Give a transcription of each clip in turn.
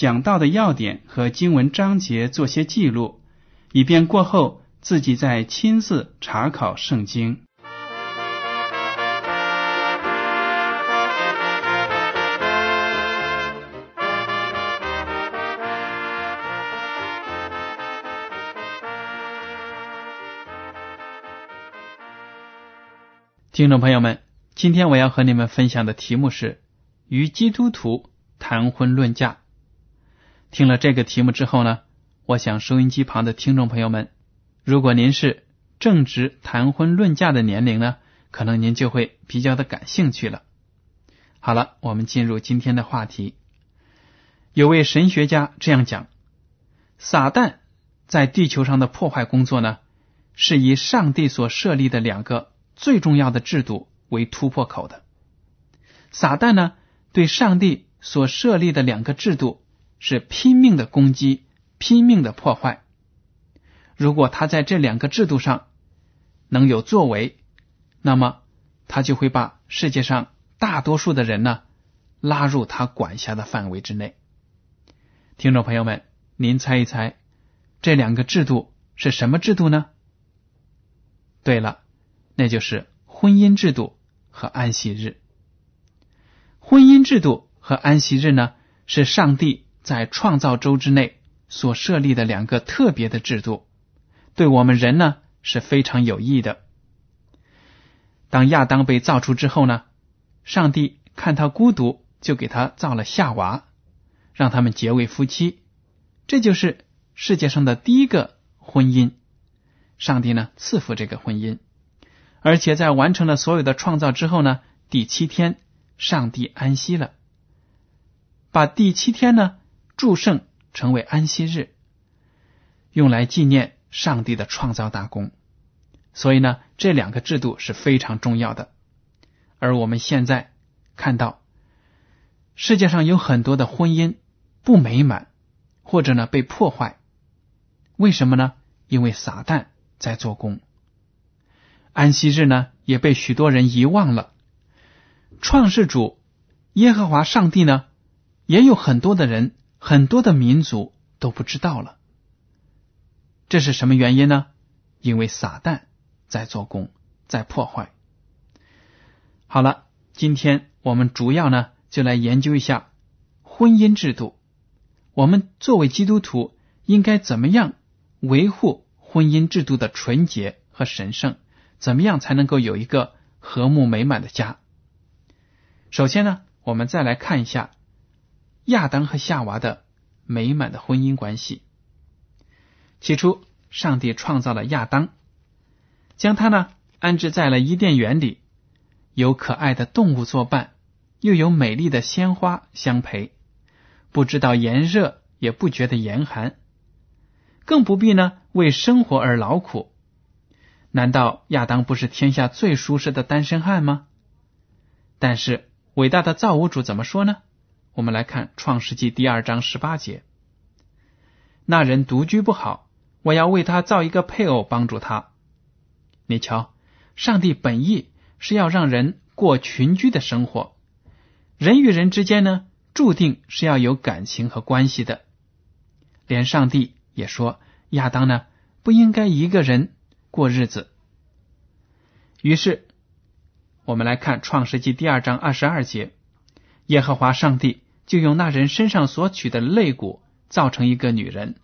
讲到的要点和经文章节做些记录，以便过后自己再亲自查考圣经。听众朋友们，今天我要和你们分享的题目是与基督徒谈婚论嫁。听了这个题目之后呢，我想收音机旁的听众朋友们，如果您是正值谈婚论嫁的年龄呢，可能您就会比较的感兴趣了。好了，我们进入今天的话题。有位神学家这样讲：撒旦在地球上的破坏工作呢，是以上帝所设立的两个。最重要的制度为突破口的，撒旦呢对上帝所设立的两个制度是拼命的攻击、拼命的破坏。如果他在这两个制度上能有作为，那么他就会把世界上大多数的人呢拉入他管辖的范围之内。听众朋友们，您猜一猜，这两个制度是什么制度呢？对了。那就是婚姻制度和安息日。婚姻制度和安息日呢，是上帝在创造周之内所设立的两个特别的制度，对我们人呢是非常有益的。当亚当被造出之后呢，上帝看他孤独，就给他造了夏娃，让他们结为夫妻。这就是世界上的第一个婚姻。上帝呢赐福这个婚姻。而且在完成了所有的创造之后呢，第七天上帝安息了，把第七天呢祝圣成为安息日，用来纪念上帝的创造大功。所以呢，这两个制度是非常重要的。而我们现在看到，世界上有很多的婚姻不美满，或者呢被破坏，为什么呢？因为撒旦在做工。安息日呢，也被许多人遗忘了。创世主耶和华上帝呢，也有很多的人、很多的民族都不知道了。这是什么原因呢？因为撒旦在做工，在破坏。好了，今天我们主要呢，就来研究一下婚姻制度。我们作为基督徒，应该怎么样维护婚姻制度的纯洁和神圣？怎么样才能够有一个和睦美满的家？首先呢，我们再来看一下亚当和夏娃的美满的婚姻关系。起初，上帝创造了亚当，将他呢安置在了伊甸园里，有可爱的动物作伴，又有美丽的鲜花相陪，不知道炎热，也不觉得严寒，更不必呢为生活而劳苦。难道亚当不是天下最舒适的单身汉吗？但是伟大的造物主怎么说呢？我们来看《创世纪》第二章十八节：“那人独居不好，我要为他造一个配偶帮助他。”你瞧，上帝本意是要让人过群居的生活，人与人之间呢，注定是要有感情和关系的。连上帝也说，亚当呢不应该一个人。过日子。于是，我们来看《创世纪》第二章二十二节，耶和华上帝就用那人身上所取的肋骨造成一个女人，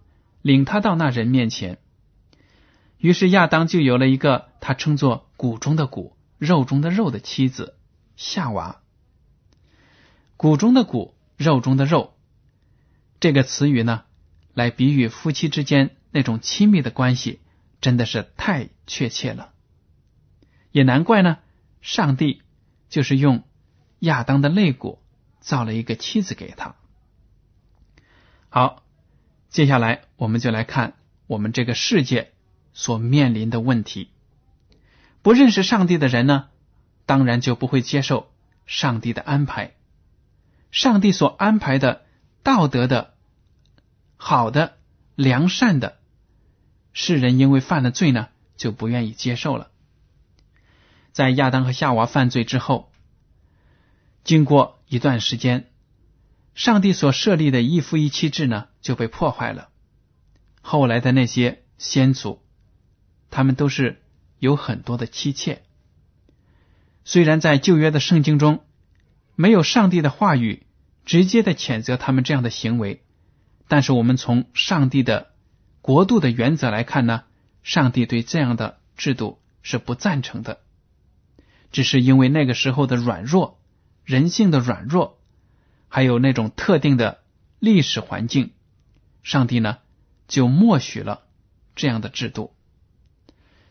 领她到那人面前。于是亚当就有了一个他称作骨中的骨、肉中的肉的妻子夏娃。骨中的骨、肉中的肉，这个词语呢，来比喻夫妻之间那种亲密的关系，真的是太确切了。也难怪呢，上帝就是用亚当的肋骨造了一个妻子给他。好，接下来我们就来看我们这个世界所面临的问题。不认识上帝的人呢，当然就不会接受上帝的安排。上帝所安排的道德的、好的、良善的，世人因为犯了罪呢，就不愿意接受了。在亚当和夏娃犯罪之后，经过一段时间，上帝所设立的一夫一妻制呢就被破坏了。后来的那些先祖，他们都是有很多的妻妾。虽然在旧约的圣经中没有上帝的话语直接的谴责他们这样的行为，但是我们从上帝的国度的原则来看呢，上帝对这样的制度是不赞成的。只是因为那个时候的软弱，人性的软弱，还有那种特定的历史环境，上帝呢就默许了这样的制度。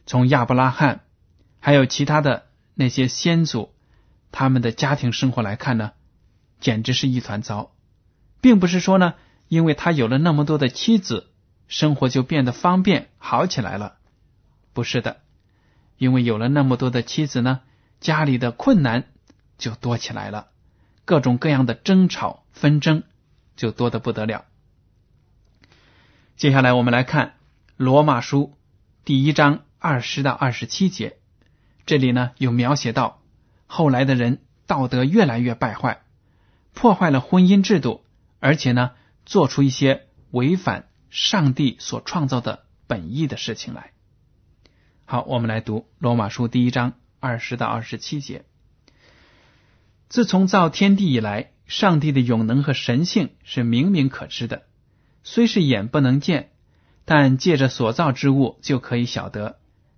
从亚伯拉罕还有其他的那些先祖，他们的家庭生活来看呢，简直是一团糟，并不是说呢，因为他有了那么多的妻子，生活就变得方便好起来了，不是的，因为有了那么多的妻子呢。家里的困难就多起来了，各种各样的争吵纷争就多得不得了。接下来我们来看《罗马书》第一章二十到二十七节，这里呢有描写到后来的人道德越来越败坏，破坏了婚姻制度，而且呢做出一些违反上帝所创造的本意的事情来。好，我们来读《罗马书》第一章。二十到二十七节，自从造天地以来，上帝的永能和神性是明明可知的，虽是眼不能见，但借着所造之物就可以晓得，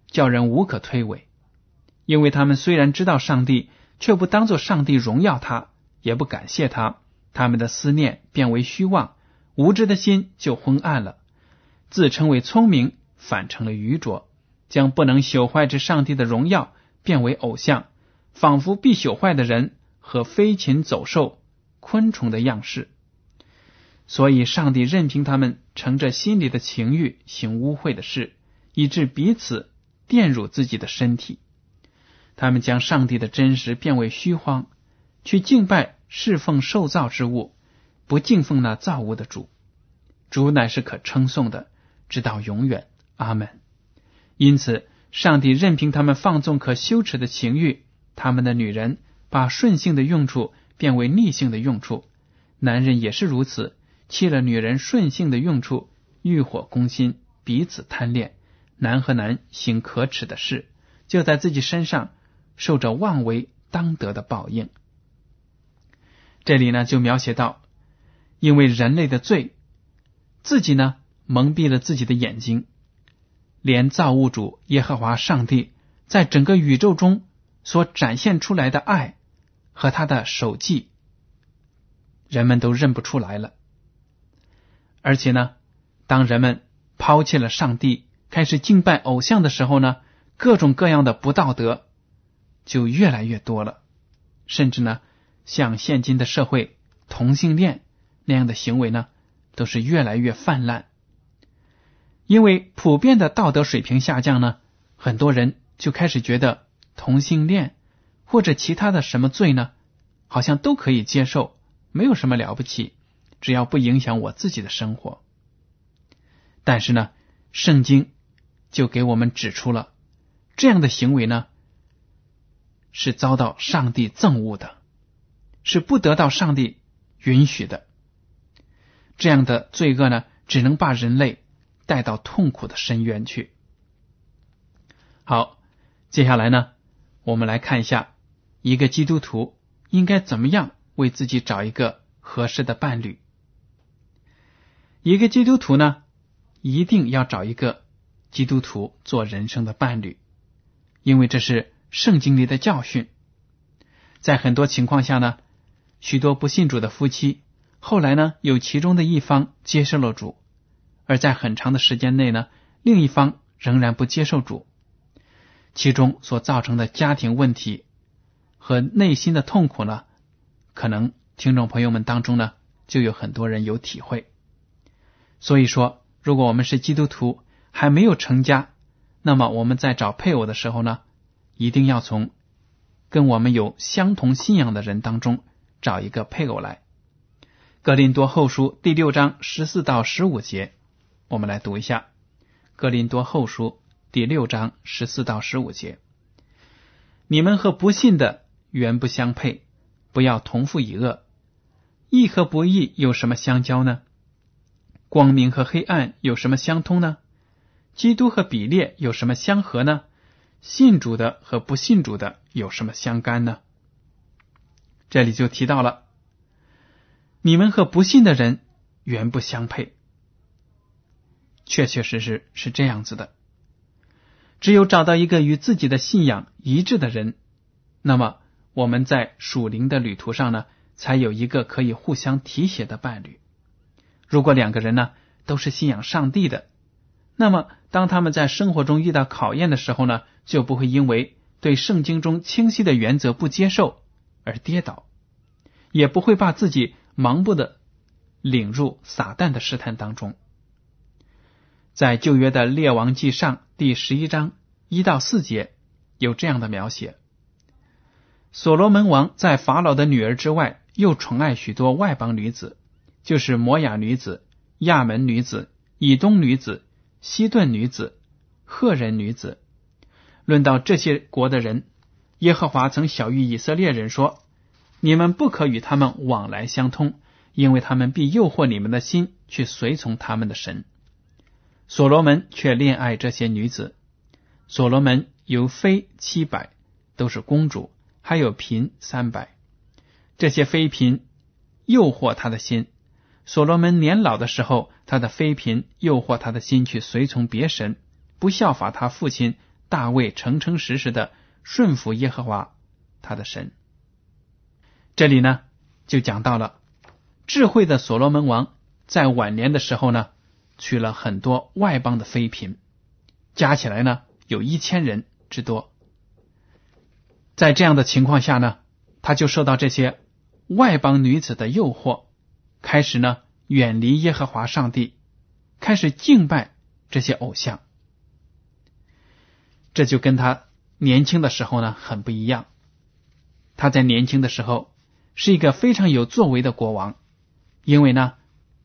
叫人无可推诿。因为他们虽然知道上帝，却不当作上帝荣耀他，也不感谢他，他们的思念变为虚妄，无知的心就昏暗了，自称为聪明，反成了愚拙，将不能朽坏之上帝的荣耀。变为偶像，仿佛必朽坏的人和飞禽走兽、昆虫的样式。所以，上帝任凭他们乘着心里的情欲行污秽的事，以致彼此玷辱自己的身体。他们将上帝的真实变为虚荒，去敬拜侍奉受造之物，不敬奉那造物的主。主乃是可称颂的，直到永远。阿门。因此。上帝任凭他们放纵可羞耻的情欲，他们的女人把顺性的用处变为逆性的用处，男人也是如此，弃了女人顺性的用处，欲火攻心，彼此贪恋，男和男行可耻的事，就在自己身上受着妄为当得的报应。这里呢，就描写到，因为人类的罪，自己呢蒙蔽了自己的眼睛。连造物主耶和华上帝在整个宇宙中所展现出来的爱和他的手迹，人们都认不出来了。而且呢，当人们抛弃了上帝，开始敬拜偶像的时候呢，各种各样的不道德就越来越多了。甚至呢，像现今的社会同性恋那样的行为呢，都是越来越泛滥。因为普遍的道德水平下降呢，很多人就开始觉得同性恋或者其他的什么罪呢，好像都可以接受，没有什么了不起，只要不影响我自己的生活。但是呢，圣经就给我们指出了这样的行为呢，是遭到上帝憎恶的，是不得到上帝允许的。这样的罪恶呢，只能把人类。带到痛苦的深渊去。好，接下来呢，我们来看一下一个基督徒应该怎么样为自己找一个合适的伴侣。一个基督徒呢，一定要找一个基督徒做人生的伴侣，因为这是圣经里的教训。在很多情况下呢，许多不信主的夫妻，后来呢，有其中的一方接受了主，而在很长的时间内呢，另一方仍然不接受主，其中所造成的家庭问题和内心的痛苦呢，可能听众朋友们当中呢，就有很多人有体会。所以说，如果我们是基督徒还没有成家，那么我们在找配偶的时候呢，一定要从。跟我们有相同信仰的人当中找一个配偶来。格林多后书第六章十四到十五节，我们来读一下。格林多后书第六章十四到十五节：你们和不信的原不相配，不要同父一恶。义和不义有什么相交呢？光明和黑暗有什么相通呢？基督和比列有什么相合呢？信主的和不信主的有什么相干呢？这里就提到了，你们和不信的人原不相配，确确实实是这样子的。只有找到一个与自己的信仰一致的人，那么我们在属灵的旅途上呢，才有一个可以互相提携的伴侣。如果两个人呢都是信仰上帝的，那么当他们在生活中遇到考验的时候呢？就不会因为对圣经中清晰的原则不接受而跌倒，也不会把自己盲目的领入撒旦的试探当中。在旧约的列王记上第十一章一到四节有这样的描写：所罗门王在法老的女儿之外，又宠爱许多外邦女子，就是摩雅女子、亚门女子、以东女子、西顿女子、赫人女子。论到这些国的人，耶和华曾晓谕以色列人说：“你们不可与他们往来相通，因为他们必诱惑你们的心去随从他们的神。”所罗门却恋爱这些女子。所罗门有妃七百，都是公主，还有嫔三百。这些妃嫔诱惑他的心。所罗门年老的时候，他的妃嫔诱惑他的心去随从别神，不效法他父亲。大卫诚诚实实的顺服耶和华他的神。这里呢，就讲到了智慧的所罗门王在晚年的时候呢，娶了很多外邦的妃嫔，加起来呢有一千人之多。在这样的情况下呢，他就受到这些外邦女子的诱惑，开始呢远离耶和华上帝，开始敬拜这些偶像。这就跟他年轻的时候呢很不一样。他在年轻的时候是一个非常有作为的国王，因为呢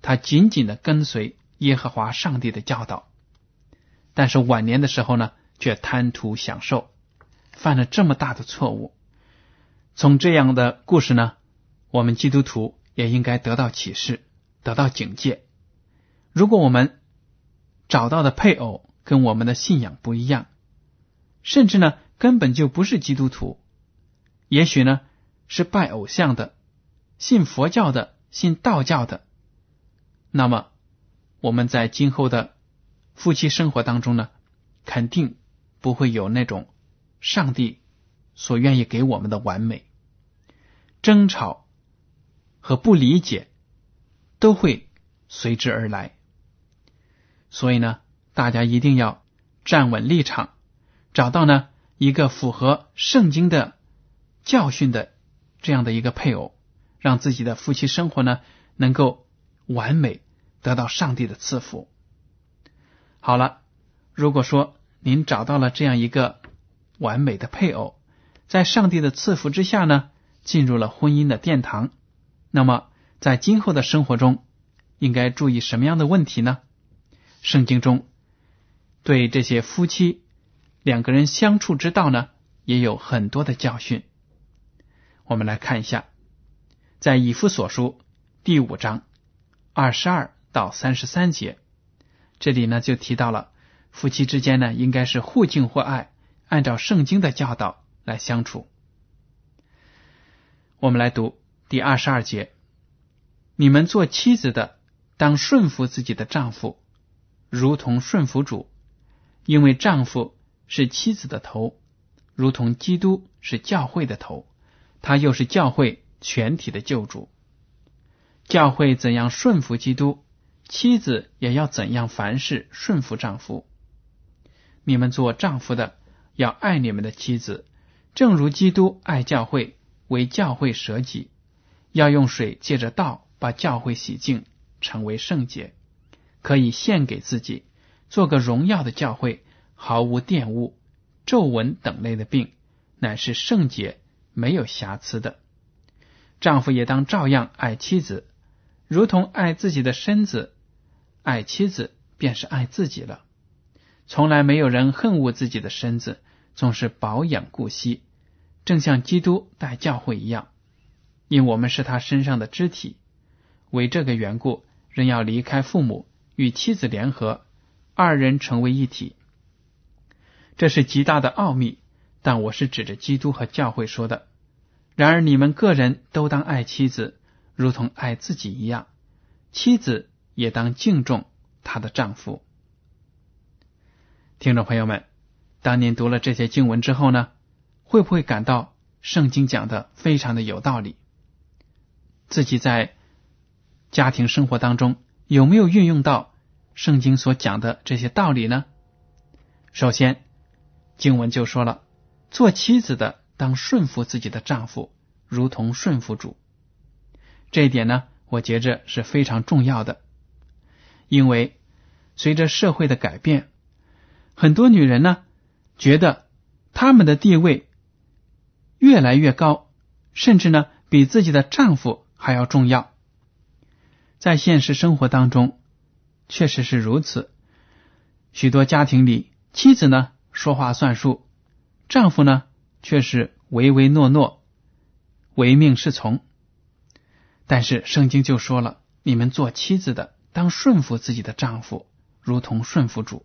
他紧紧的跟随耶和华上帝的教导。但是晚年的时候呢，却贪图享受，犯了这么大的错误。从这样的故事呢，我们基督徒也应该得到启示，得到警戒。如果我们找到的配偶跟我们的信仰不一样，甚至呢，根本就不是基督徒，也许呢是拜偶像的、信佛教的、信道教的。那么我们在今后的夫妻生活当中呢，肯定不会有那种上帝所愿意给我们的完美。争吵和不理解都会随之而来。所以呢，大家一定要站稳立场。找到呢一个符合圣经的教训的这样的一个配偶，让自己的夫妻生活呢能够完美，得到上帝的赐福。好了，如果说您找到了这样一个完美的配偶，在上帝的赐福之下呢，进入了婚姻的殿堂，那么在今后的生活中，应该注意什么样的问题呢？圣经中对这些夫妻。两个人相处之道呢，也有很多的教训。我们来看一下，在以弗所书第五章二十二到三十三节，这里呢就提到了夫妻之间呢应该是互敬互爱，按照圣经的教导来相处。我们来读第二十二节：你们做妻子的，当顺服自己的丈夫，如同顺服主，因为丈夫是妻子的头，如同基督是教会的头，他又是教会全体的救主。教会怎样顺服基督，妻子也要怎样凡事顺服丈夫。你们做丈夫的要爱你们的妻子，正如基督爱教会，为教会舍己，要用水借着道把教会洗净，成为圣洁，可以献给自己，做个荣耀的教会，毫无玷污、皱纹等类的病，乃是圣洁、没有瑕疵的。丈夫也当照样爱妻子。如同爱自己的身子，爱妻子便是爱自己了。从来没有人恨恶自己的身子，总是保养顾惜，正像基督待教会一样。因我们是他身上的肢体，为这个缘故，人要离开父母，与妻子联合，二人成为一体。这是极大的奥秘，但我是指着基督和教会说的。然而你们个人都当爱妻子。如同爱自己一样，妻子也当敬重她的丈夫。听众朋友们，当您读了这些经文之后呢，会不会感到圣经讲的非常的有道理？自己在家庭生活当中有没有运用到圣经所讲的这些道理呢？首先，经文就说了，做妻子的当顺服自己的丈夫，如同顺服主。这一点呢，我觉着是非常重要的，因为随着社会的改变，很多女人呢觉得她们的地位越来越高，甚至呢比自己的丈夫还要重要。在现实生活当中，确实是如此。许多家庭里，妻子呢说话算数，丈夫呢却是唯唯诺诺、唯命是从。但是圣经就说了，你们做妻子的当顺服自己的丈夫，如同顺服主。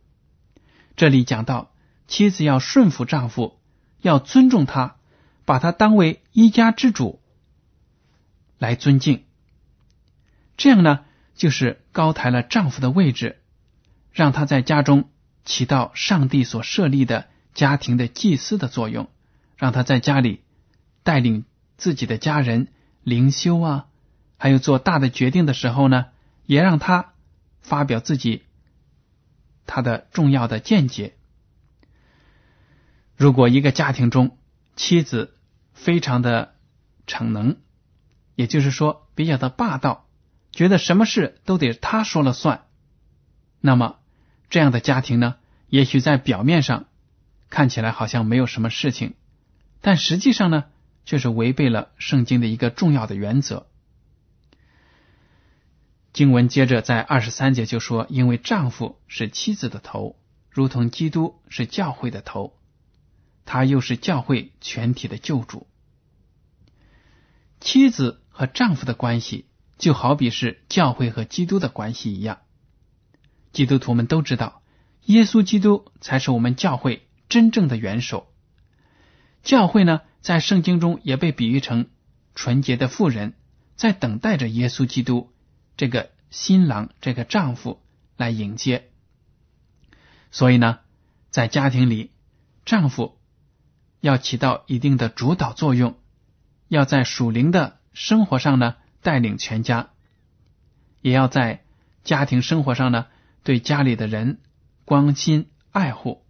这里讲到妻子要顺服丈夫，要尊重他，把他当为一家之主来尊敬。这样呢，就是高抬了丈夫的位置，让他在家中起到上帝所设立的家庭的祭司的作用，让他在家里带领自己的家人灵修啊。还有做大的决定的时候呢，也让他发表自己他的重要的见解。如果一个家庭中妻子非常的逞能，也就是说比较的霸道，觉得什么事都得他说了算，那么这样的家庭呢，也许在表面上看起来好像没有什么事情，但实际上呢，却是违背了圣经的一个重要的原则。经文接着在二十三节就说：“因为丈夫是妻子的头，如同基督是教会的头，他又是教会全体的救主。妻子和丈夫的关系就好比是教会和基督的关系一样。基督徒们都知道，耶稣基督才是我们教会真正的元首。教会呢，在圣经中也被比喻成纯洁的妇人，在等待着耶稣基督。”这个新郎，这个丈夫来迎接，所以呢，在家庭里，丈夫要起到一定的主导作用，要在属灵的生活上呢带领全家，也要在家庭生活上呢对家里的人关心爱护，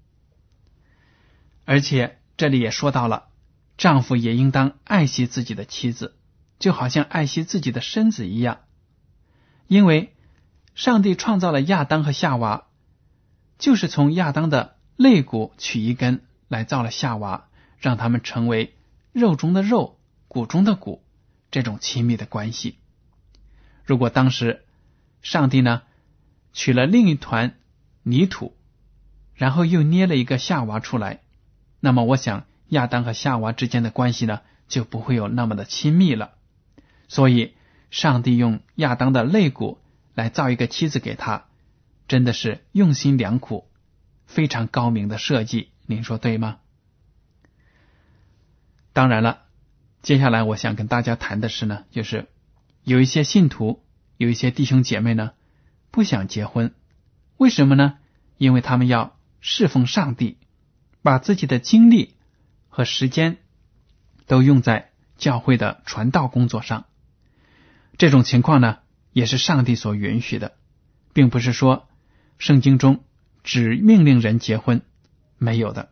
而且这里也说到了，丈夫也应当爱惜自己的妻子，就好像爱惜自己的身子一样。因为上帝创造了亚当和夏娃，就是从亚当的肋骨取一根来造了夏娃，让他们成为肉中的肉、骨中的骨，这种亲密的关系。如果当时上帝呢取了另一团泥土，然后又捏了一个夏娃出来，那么我想亚当和夏娃之间的关系呢就不会有那么的亲密了。所以。上帝用亚当的肋骨来造一个妻子给他，真的是用心良苦，非常高明的设计。您说对吗？当然了，接下来我想跟大家谈的是呢，就是有一些信徒，有一些弟兄姐妹呢，不想结婚，为什么呢？因为他们要侍奉上帝，把自己的精力和时间都用在教会的传道工作上。这种情况呢，也是上帝所允许的，并不是说圣经中只命令人结婚，没有的。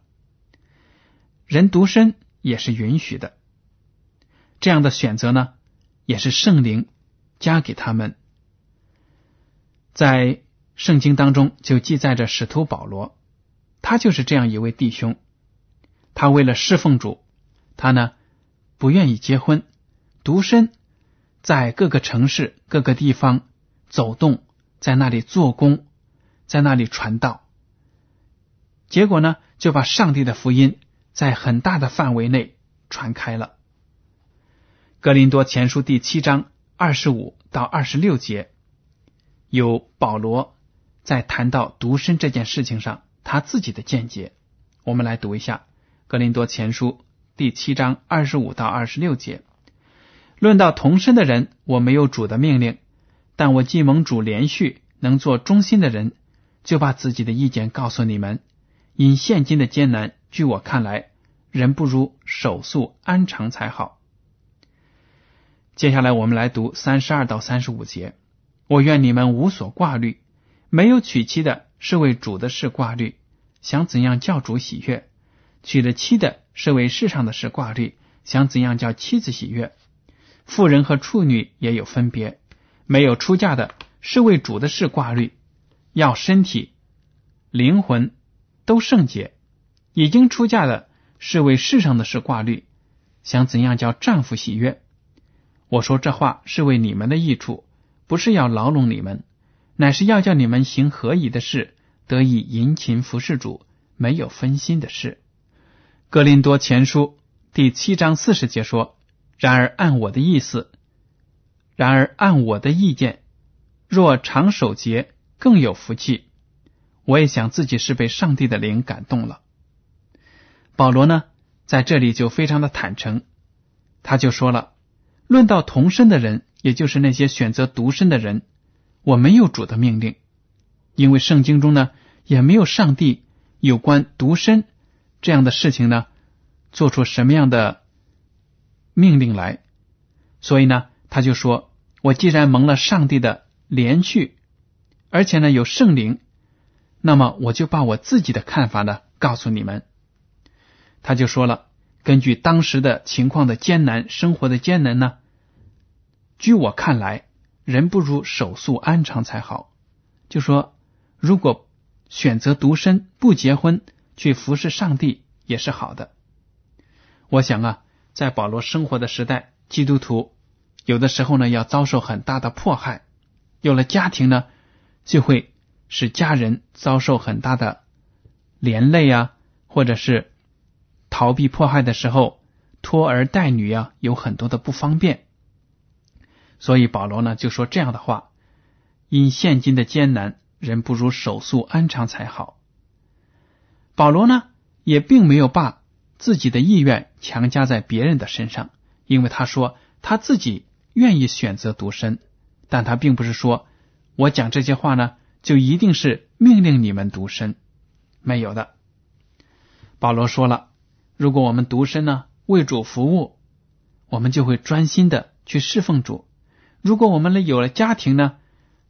人独身也是允许的。这样的选择呢，也是圣灵加给他们。在圣经当中就记载着使徒保罗，他就是这样一位弟兄。他为了侍奉主，他呢不愿意结婚，独身。在各个城市、各个地方走动，在那里做工，在那里传道，结果呢，就把上帝的福音在很大的范围内传开了。格林多前书第七章二十五到二十六节，有保罗在谈到独身这件事情上他自己的见解。我们来读一下格林多前书第七章二十五到二十六节。论到同身的人，我没有主的命令，但我既蒙主连续能做忠心的人，就把自己的意见告诉你们。因现今的艰难，据我看来，人不如手速安常才好。接下来我们来读三十二到三十五节。我愿你们无所挂虑，没有娶妻的是为主的事挂虑，想怎样叫主喜悦；娶了妻的是为世上的事挂虑，想怎样叫妻子喜悦。妇人和处女也有分别，没有出嫁的是为主的事挂虑，要身体、灵魂都圣洁；已经出嫁的是为世上的事挂虑，想怎样叫丈夫喜悦。我说这话是为你们的益处，不是要牢笼你们，乃是要叫你们行合宜的事，得以殷勤服侍主，没有分心的事。格林多前书第七章四十节说。然而按我的意思，然而按我的意见，若长守节更有福气。我也想自己是被上帝的灵感动了。保罗呢，在这里就非常的坦诚，他就说了：论到同身的人，也就是那些选择独身的人，我没有主的命令，因为圣经中呢也没有上帝有关独身这样的事情呢做出什么样的。命令来，所以呢，他就说：“我既然蒙了上帝的连续，而且呢有圣灵，那么我就把我自己的看法呢告诉你们。”他就说了：“根据当时的情况的艰难，生活的艰难呢，据我看来，人不如守素安常才好。就说如果选择独身不结婚去服侍上帝也是好的。我想啊。”在保罗生活的时代，基督徒有的时候呢要遭受很大的迫害，有了家庭呢，就会使家人遭受很大的连累啊，或者是逃避迫害的时候拖儿带女啊，有很多的不方便。所以保罗呢就说这样的话：因现今的艰难，人不如手速安常才好。保罗呢也并没有把。自己的意愿强加在别人的身上，因为他说他自己愿意选择独身，但他并不是说我讲这些话呢，就一定是命令你们独身，没有的。保罗说了，如果我们独身呢，为主服务，我们就会专心的去侍奉主；如果我们呢有了家庭呢，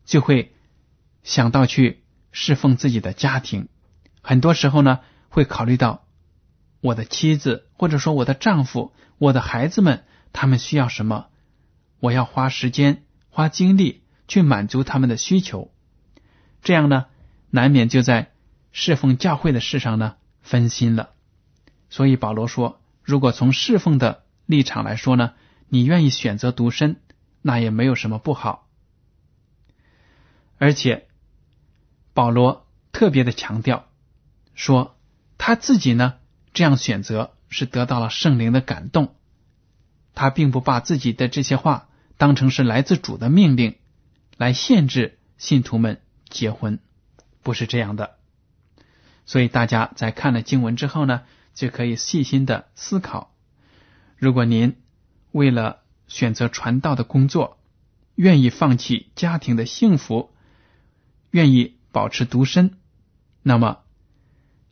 就会想到去侍奉自己的家庭，很多时候呢会考虑到。我的妻子，或者说我的丈夫，我的孩子们，他们需要什么？我要花时间、花精力去满足他们的需求。这样呢，难免就在侍奉教会的事上呢分心了。所以保罗说，如果从侍奉的立场来说呢，你愿意选择独身，那也没有什么不好。而且保罗特别的强调说，他自己呢。这样选择是得到了圣灵的感动，他并不把自己的这些话当成是来自主的命令来限制信徒们结婚，不是这样的。所以大家在看了经文之后呢，就可以细心的思考：如果您为了选择传道的工作，愿意放弃家庭的幸福，愿意保持独身，那么，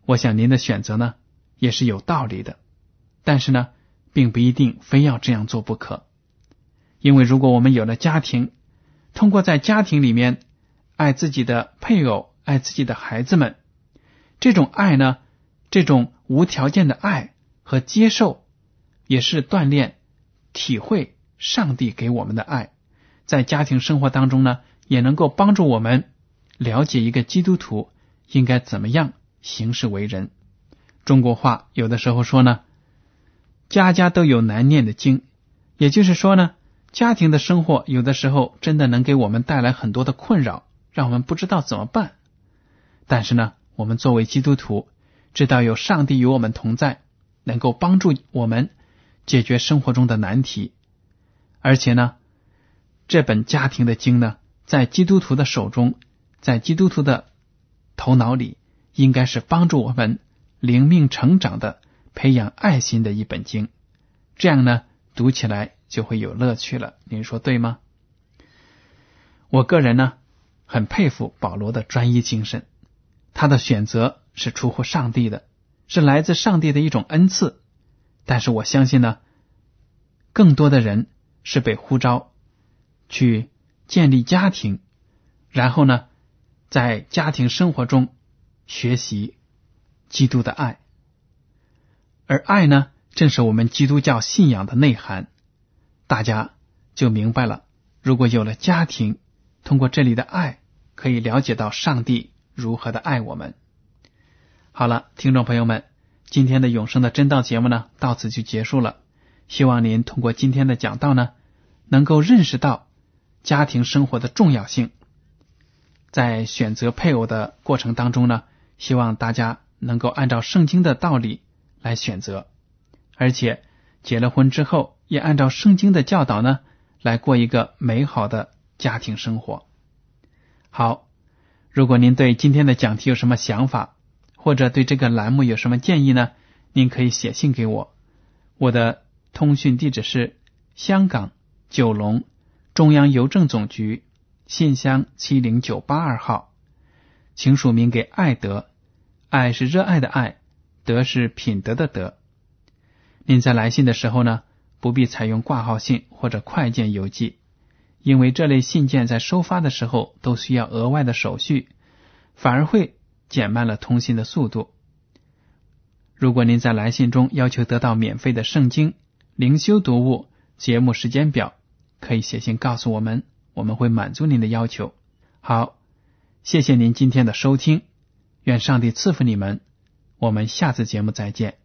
我想您的选择呢也是有道理的。但是呢，并不一定非要这样做不可，因为如果我们有了家庭，通过在家庭里面爱自己的配偶、爱自己的孩子们，这种爱呢，这种无条件的爱和接受，也是锻炼、体会上帝给我们的爱，在家庭生活当中呢，也能够帮助我们了解一个基督徒应该怎么样行事为人。中国话有的时候说呢。家家都有难念的经，也就是说呢，家庭的生活有的时候真的能给我们带来很多的困扰，让我们不知道怎么办。但是呢，我们作为基督徒，知道有上帝与我们同在，能够帮助我们解决生活中的难题。而且呢，这本家庭的经呢，在基督徒的手中，在基督徒的头脑里，应该是帮助我们灵命成长的。培养爱心的一本经，这样呢，读起来就会有乐趣了。您说对吗？我个人呢，很佩服保罗的专一精神，他的选择是出乎上帝的，是来自上帝的一种恩赐。但是我相信呢，更多的人是被呼召去建立家庭，然后呢，在家庭生活中学习基督的爱。而爱呢，正是我们基督教信仰的内涵。大家就明白了，如果有了家庭，通过这里的爱，可以了解到上帝如何的爱我们。好了，听众朋友们，今天的永生的真道节目呢，到此就结束了。希望您通过今天的讲道呢，能够认识到家庭生活的重要性。在选择配偶的过程当中呢，希望大家能够按照圣经的道理。来选择，而且结了婚之后，也按照圣经的教导呢，来过一个美好的家庭生活。好，如果您对今天的讲题有什么想法，或者对这个栏目有什么建议呢？您可以写信给我，我的通讯地址是香港九龙中央邮政总局信箱七零九八二号，请署名给爱德，爱是热爱的爱。德是品德的德。您在来信的时候呢，不必采用挂号信或者快件邮寄，因为这类信件在收发的时候都需要额外的手续，反而会减慢了通信的速度。如果您在来信中要求得到免费的圣经、灵修读物、节目时间表，可以写信告诉我们，我们会满足您的要求。好，谢谢您今天的收听，愿上帝赐福你们。我们下次节目再见。